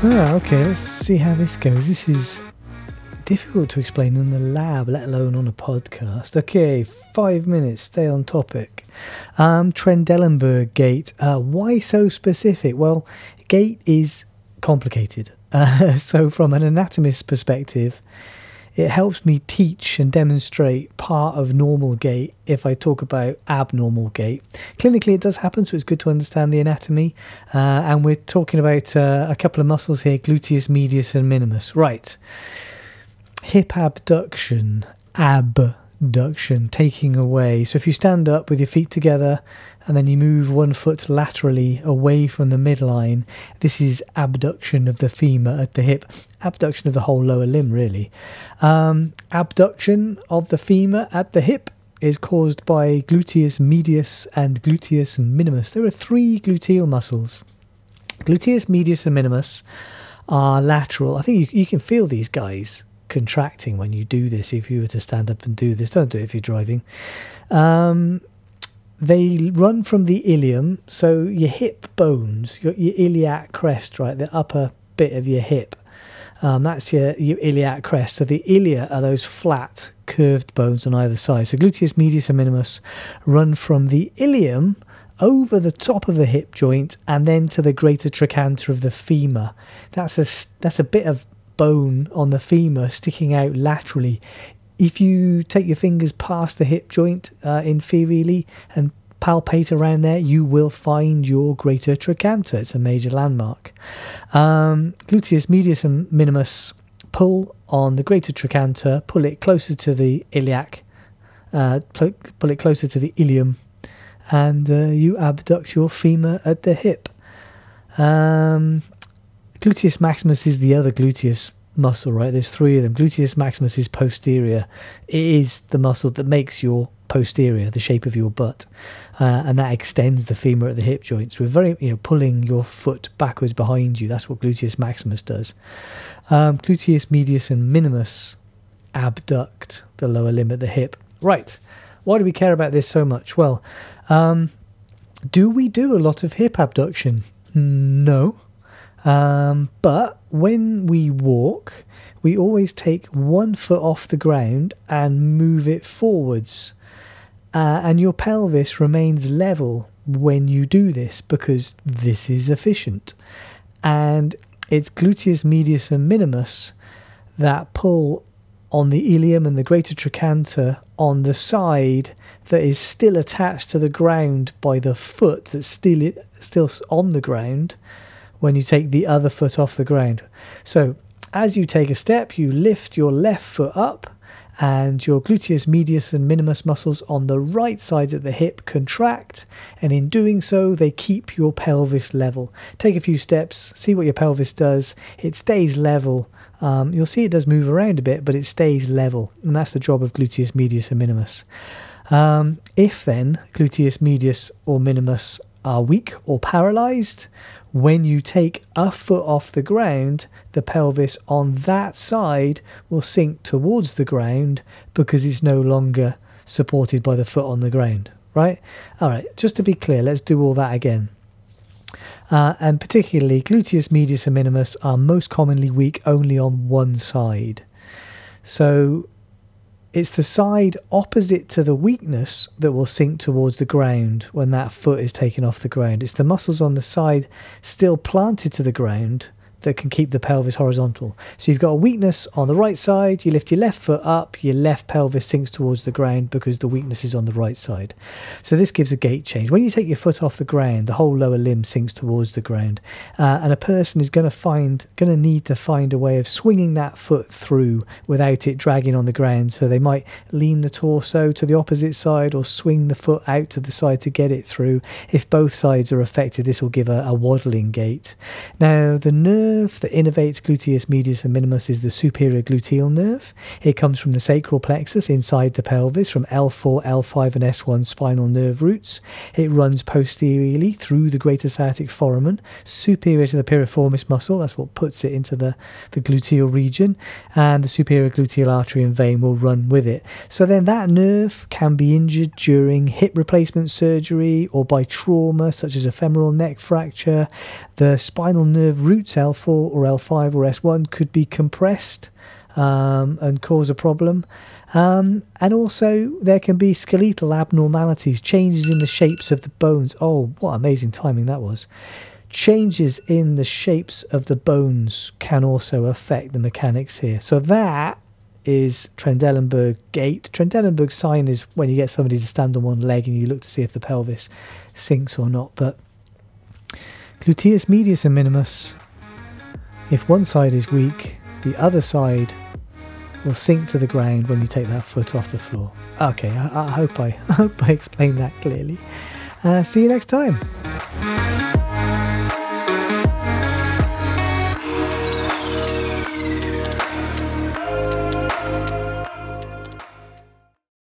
Ah, okay, let's see how this goes. This is difficult to explain in the lab, let alone on a podcast. Okay, five minutes, stay on topic. Um, Trendelenburg gait. Uh, why so specific? Well, gait is complicated. Uh, so, from an anatomist's perspective, it helps me teach and demonstrate part of normal gait if I talk about abnormal gait. Clinically, it does happen, so it's good to understand the anatomy. Uh, and we're talking about uh, a couple of muscles here gluteus medius and minimus. Right. Hip abduction, abduction, taking away. So if you stand up with your feet together and then you move one foot laterally away from the midline, this is abduction of the femur at the hip, abduction of the whole lower limb, really. Um, abduction of the femur at the hip is caused by gluteus medius and gluteus minimus. There are three gluteal muscles. Gluteus medius and minimus are lateral. I think you, you can feel these guys contracting when you do this. If you were to stand up and do this, don't do it if you're driving. Um, they run from the ilium, so your hip bones, your, your iliac crest, right, the upper bit of your hip. Um, that's your, your iliac crest. So the ilia are those flat, curved bones on either side. So gluteus medius and minimus run from the ilium over the top of the hip joint and then to the greater trochanter of the femur. That's a that's a bit of bone on the femur sticking out laterally. If you take your fingers past the hip joint uh, inferiorly and palpate around there, you will find your greater trochanter. It's a major landmark. Um, gluteus medius and minimus pull on the greater trochanter, pull it closer to the iliac, uh, pull it closer to the ilium, and uh, you abduct your femur at the hip. Um, Gluteus maximus is the other gluteus muscle, right? There's three of them. Gluteus maximus is posterior. It is the muscle that makes your posterior, the shape of your butt, uh, and that extends the femur at the hip joints. We're very, you know, pulling your foot backwards behind you. That's what gluteus maximus does. Um, gluteus medius and minimus abduct the lower limb at the hip. Right. Why do we care about this so much? Well, um, do we do a lot of hip abduction? No. Um, but when we walk, we always take one foot off the ground and move it forwards. Uh, and your pelvis remains level when you do this because this is efficient. And it's gluteus medius and minimus that pull on the ilium and the greater trochanter on the side that is still attached to the ground by the foot that's still still on the ground when you take the other foot off the ground. So, as you take a step, you lift your left foot up and your gluteus medius and minimus muscles on the right side of the hip contract, and in doing so, they keep your pelvis level. Take a few steps, see what your pelvis does. It stays level. Um, you'll see it does move around a bit, but it stays level, and that's the job of gluteus medius and minimus. Um, if then gluteus medius or minimus are weak or paralyzed, when you take a foot off the ground, the pelvis on that side will sink towards the ground because it's no longer supported by the foot on the ground, right? All right, just to be clear, let's do all that again. Uh, and particularly, gluteus medius and minimus are most commonly weak only on one side. So it's the side opposite to the weakness that will sink towards the ground when that foot is taken off the ground. It's the muscles on the side still planted to the ground that can keep the pelvis horizontal. So you've got a weakness on the right side, you lift your left foot up, your left pelvis sinks towards the ground because the weakness is on the right side. So this gives a gait change. When you take your foot off the ground, the whole lower limb sinks towards the ground, uh, and a person is going to find, going to need to find a way of swinging that foot through without it dragging on the ground. So they might lean the torso to the opposite side or swing the foot out to the side to get it through. If both sides are affected, this will give a, a waddling gait. Now the nerve nerve that innervates gluteus medius and minimus is the superior gluteal nerve. It comes from the sacral plexus inside the pelvis from L4, L5, and S1 spinal nerve roots. It runs posteriorly through the greater sciatic foramen, superior to the piriformis muscle. That's what puts it into the, the gluteal region. And the superior gluteal artery and vein will run with it. So then that nerve can be injured during hip replacement surgery or by trauma, such as a femoral neck fracture. The spinal nerve roots L L4 or L5 or S1 could be compressed um, and cause a problem. Um, and also, there can be skeletal abnormalities, changes in the shapes of the bones. Oh, what amazing timing that was! Changes in the shapes of the bones can also affect the mechanics here. So, that is Trendelenburg gait. Trendelenburg sign is when you get somebody to stand on one leg and you look to see if the pelvis sinks or not. But gluteus medius and minimus, if one side is weak, the other side will sink to the ground when you take that foot off the floor. Okay, I, I hope I, I hope I explained that clearly. Uh, see you next time.